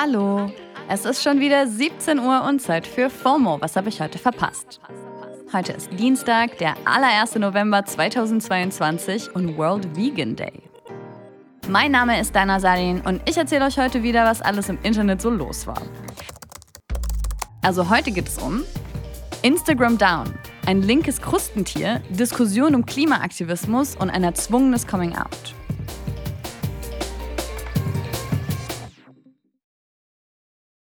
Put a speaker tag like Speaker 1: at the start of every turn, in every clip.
Speaker 1: Hallo, es ist schon wieder 17 Uhr und Zeit für FOMO. Was habe ich heute verpasst? Heute ist Dienstag, der allererste November 2022 und World Vegan Day. Mein Name ist Dana Salin und ich erzähle euch heute wieder, was alles im Internet so los war. Also heute geht es um Instagram Down, ein linkes Krustentier, Diskussion um Klimaaktivismus und ein erzwungenes Coming Out.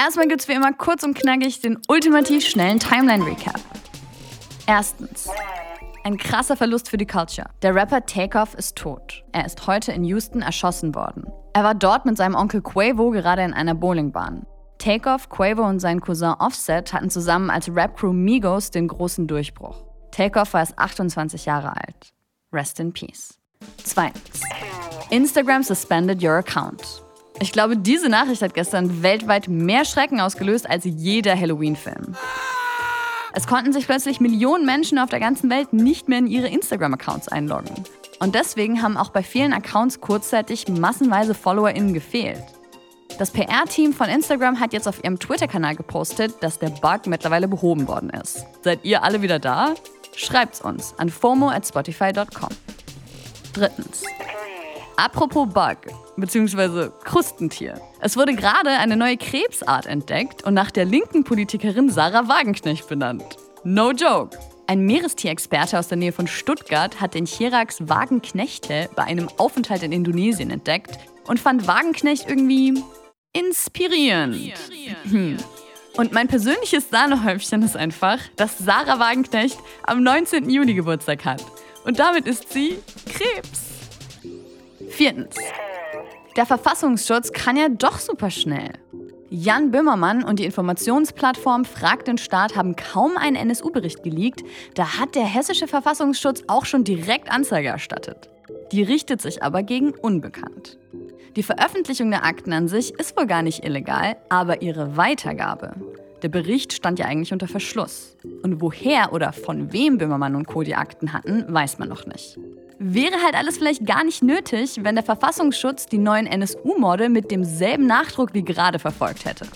Speaker 1: Erstmal gibt's wie immer kurz und knackig den ultimativ schnellen Timeline-Recap. Erstens. Ein krasser Verlust für die Culture. Der Rapper Takeoff ist tot. Er ist heute in Houston erschossen worden. Er war dort mit seinem Onkel Quavo gerade in einer Bowlingbahn. Takeoff, Quavo und sein Cousin Offset hatten zusammen als Rap-Crew Migos den großen Durchbruch. Takeoff war erst 28 Jahre alt. Rest in Peace. Zweitens. Instagram suspended your account. Ich glaube, diese Nachricht hat gestern weltweit mehr Schrecken ausgelöst als jeder Halloween-Film. Es konnten sich plötzlich Millionen Menschen auf der ganzen Welt nicht mehr in ihre Instagram-Accounts einloggen. Und deswegen haben auch bei vielen Accounts kurzzeitig massenweise FollowerInnen gefehlt. Das PR-Team von Instagram hat jetzt auf ihrem Twitter-Kanal gepostet, dass der Bug mittlerweile behoben worden ist. Seid ihr alle wieder da? Schreibt's uns an fomo at spotify.com. Drittens. Apropos Bug bzw. Krustentier. Es wurde gerade eine neue Krebsart entdeckt und nach der linken Politikerin Sarah Wagenknecht benannt. No joke. Ein Meerestierexperte aus der Nähe von Stuttgart hat den Chirax Wagenknechte bei einem Aufenthalt in Indonesien entdeckt und fand Wagenknecht irgendwie inspirierend. Hm. Und mein persönliches Sahnehäubchen ist einfach, dass Sarah Wagenknecht am 19. Juni Geburtstag hat. Und damit ist sie Krebs. Viertens. Der Verfassungsschutz kann ja doch super schnell. Jan Böhmermann und die Informationsplattform Frag den Staat haben kaum einen NSU-Bericht geleakt, da hat der hessische Verfassungsschutz auch schon direkt Anzeige erstattet. Die richtet sich aber gegen Unbekannt. Die Veröffentlichung der Akten an sich ist wohl gar nicht illegal, aber ihre Weitergabe. Der Bericht stand ja eigentlich unter Verschluss. Und woher oder von wem Böhmermann und Co. die Akten hatten, weiß man noch nicht. Wäre halt alles vielleicht gar nicht nötig, wenn der Verfassungsschutz die neuen NSU-Morde mit demselben Nachdruck wie gerade verfolgt hätte.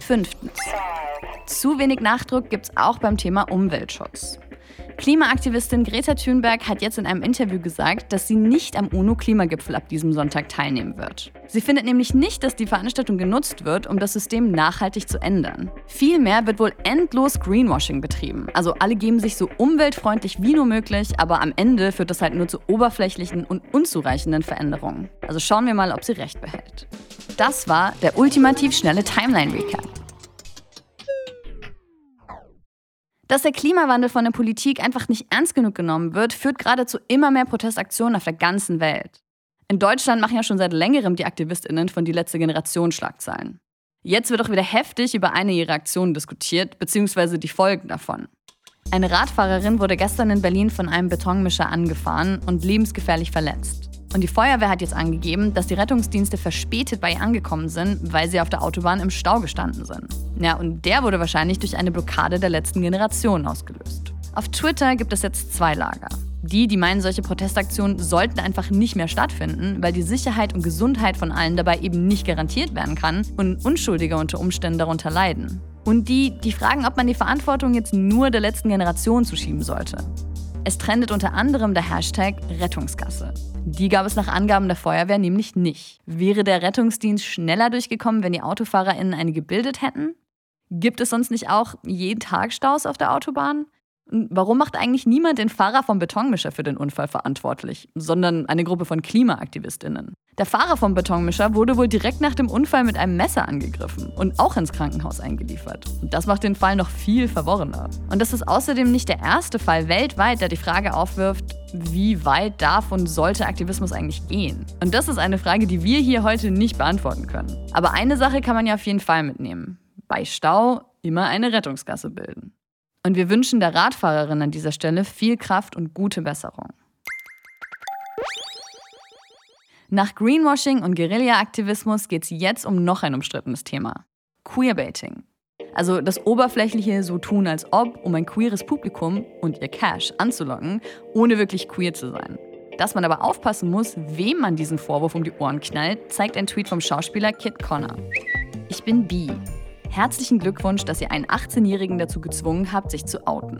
Speaker 1: Fünftens. Zu wenig Nachdruck gibt es auch beim Thema Umweltschutz. Klimaaktivistin Greta Thunberg hat jetzt in einem Interview gesagt, dass sie nicht am UNO-Klimagipfel ab diesem Sonntag teilnehmen wird. Sie findet nämlich nicht, dass die Veranstaltung genutzt wird, um das System nachhaltig zu ändern. Vielmehr wird wohl endlos Greenwashing betrieben. Also alle geben sich so umweltfreundlich wie nur möglich, aber am Ende führt das halt nur zu oberflächlichen und unzureichenden Veränderungen. Also schauen wir mal, ob sie recht behält. Das war der ultimativ schnelle Timeline-Recap. Dass der Klimawandel von der Politik einfach nicht ernst genug genommen wird, führt gerade zu immer mehr Protestaktionen auf der ganzen Welt. In Deutschland machen ja schon seit längerem die AktivistInnen von die letzte Generation Schlagzeilen. Jetzt wird auch wieder heftig über eine ihrer Aktionen diskutiert, beziehungsweise die Folgen davon. Eine Radfahrerin wurde gestern in Berlin von einem Betonmischer angefahren und lebensgefährlich verletzt. Und die Feuerwehr hat jetzt angegeben, dass die Rettungsdienste verspätet bei ihr angekommen sind, weil sie auf der Autobahn im Stau gestanden sind. Ja, und der wurde wahrscheinlich durch eine Blockade der letzten Generation ausgelöst. Auf Twitter gibt es jetzt zwei Lager. Die, die meinen, solche Protestaktionen sollten einfach nicht mehr stattfinden, weil die Sicherheit und Gesundheit von allen dabei eben nicht garantiert werden kann und Unschuldige unter Umständen darunter leiden. Und die, die fragen, ob man die Verantwortung jetzt nur der letzten Generation zuschieben sollte. Es trendet unter anderem der Hashtag Rettungsgasse. Die gab es nach Angaben der Feuerwehr nämlich nicht. Wäre der Rettungsdienst schneller durchgekommen, wenn die AutofahrerInnen eine gebildet hätten? Gibt es sonst nicht auch jeden Tag Staus auf der Autobahn? Warum macht eigentlich niemand den Fahrer vom Betonmischer für den Unfall verantwortlich, sondern eine Gruppe von KlimaaktivistInnen? Der Fahrer vom Betonmischer wurde wohl direkt nach dem Unfall mit einem Messer angegriffen und auch ins Krankenhaus eingeliefert. Und das macht den Fall noch viel verworrener. Und das ist außerdem nicht der erste Fall weltweit, der die Frage aufwirft, wie weit darf und sollte Aktivismus eigentlich gehen? Und das ist eine Frage, die wir hier heute nicht beantworten können. Aber eine Sache kann man ja auf jeden Fall mitnehmen. Bei Stau immer eine Rettungsgasse bilden. Und wir wünschen der Radfahrerin an dieser Stelle viel Kraft und gute Besserung. Nach Greenwashing und Guerilla-Aktivismus geht es jetzt um noch ein umstrittenes Thema. Queerbaiting. Also das oberflächliche so tun als ob, um ein queeres Publikum und ihr Cash anzulocken, ohne wirklich queer zu sein. Dass man aber aufpassen muss, wem man diesen Vorwurf um die Ohren knallt, zeigt ein Tweet vom Schauspieler Kit Connor. Ich bin bi, Herzlichen Glückwunsch, dass ihr einen 18-Jährigen dazu gezwungen habt, sich zu outen.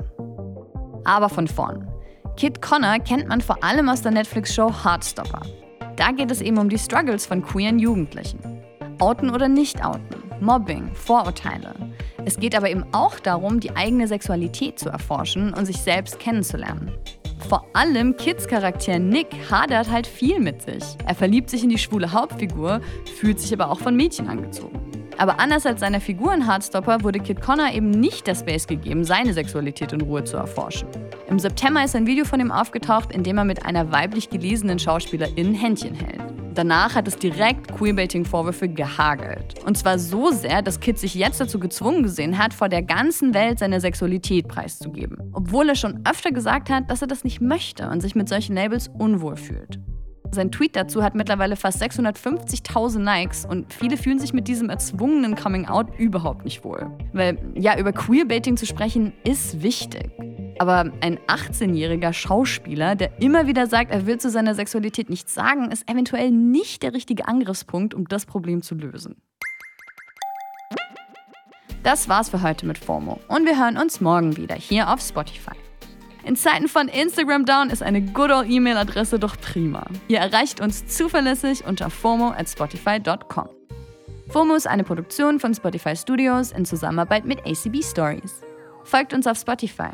Speaker 1: Aber von vorn. Kid Connor kennt man vor allem aus der Netflix-Show Heartstopper. Da geht es eben um die Struggles von queeren Jugendlichen. Outen oder nicht outen, Mobbing, Vorurteile. Es geht aber eben auch darum, die eigene Sexualität zu erforschen und sich selbst kennenzulernen. Vor allem Kids Charakter Nick hadert halt viel mit sich. Er verliebt sich in die schwule Hauptfigur, fühlt sich aber auch von Mädchen angezogen. Aber anders als seiner Figur in Heartstopper wurde Kid Connor eben nicht der Space gegeben, seine Sexualität in Ruhe zu erforschen. Im September ist ein Video von ihm aufgetaucht, in dem er mit einer weiblich gelesenen Schauspielerin Händchen hält. Danach hat es direkt Queerbaiting-Vorwürfe gehagelt. Und zwar so sehr, dass Kid sich jetzt dazu gezwungen gesehen hat, vor der ganzen Welt seine Sexualität preiszugeben. Obwohl er schon öfter gesagt hat, dass er das nicht möchte und sich mit solchen Labels unwohl fühlt. Sein Tweet dazu hat mittlerweile fast 650.000 Likes und viele fühlen sich mit diesem erzwungenen Coming-out überhaupt nicht wohl. Weil ja, über Queerbaiting zu sprechen ist wichtig. Aber ein 18-jähriger Schauspieler, der immer wieder sagt, er will zu seiner Sexualität nichts sagen, ist eventuell nicht der richtige Angriffspunkt, um das Problem zu lösen. Das war's für heute mit FOMO und wir hören uns morgen wieder hier auf Spotify. In Zeiten von Instagram Down ist eine good old E-Mail-Adresse doch prima. Ihr erreicht uns zuverlässig unter FOMO at spotify.com. FOMO ist eine Produktion von Spotify Studios in Zusammenarbeit mit ACB Stories. Folgt uns auf Spotify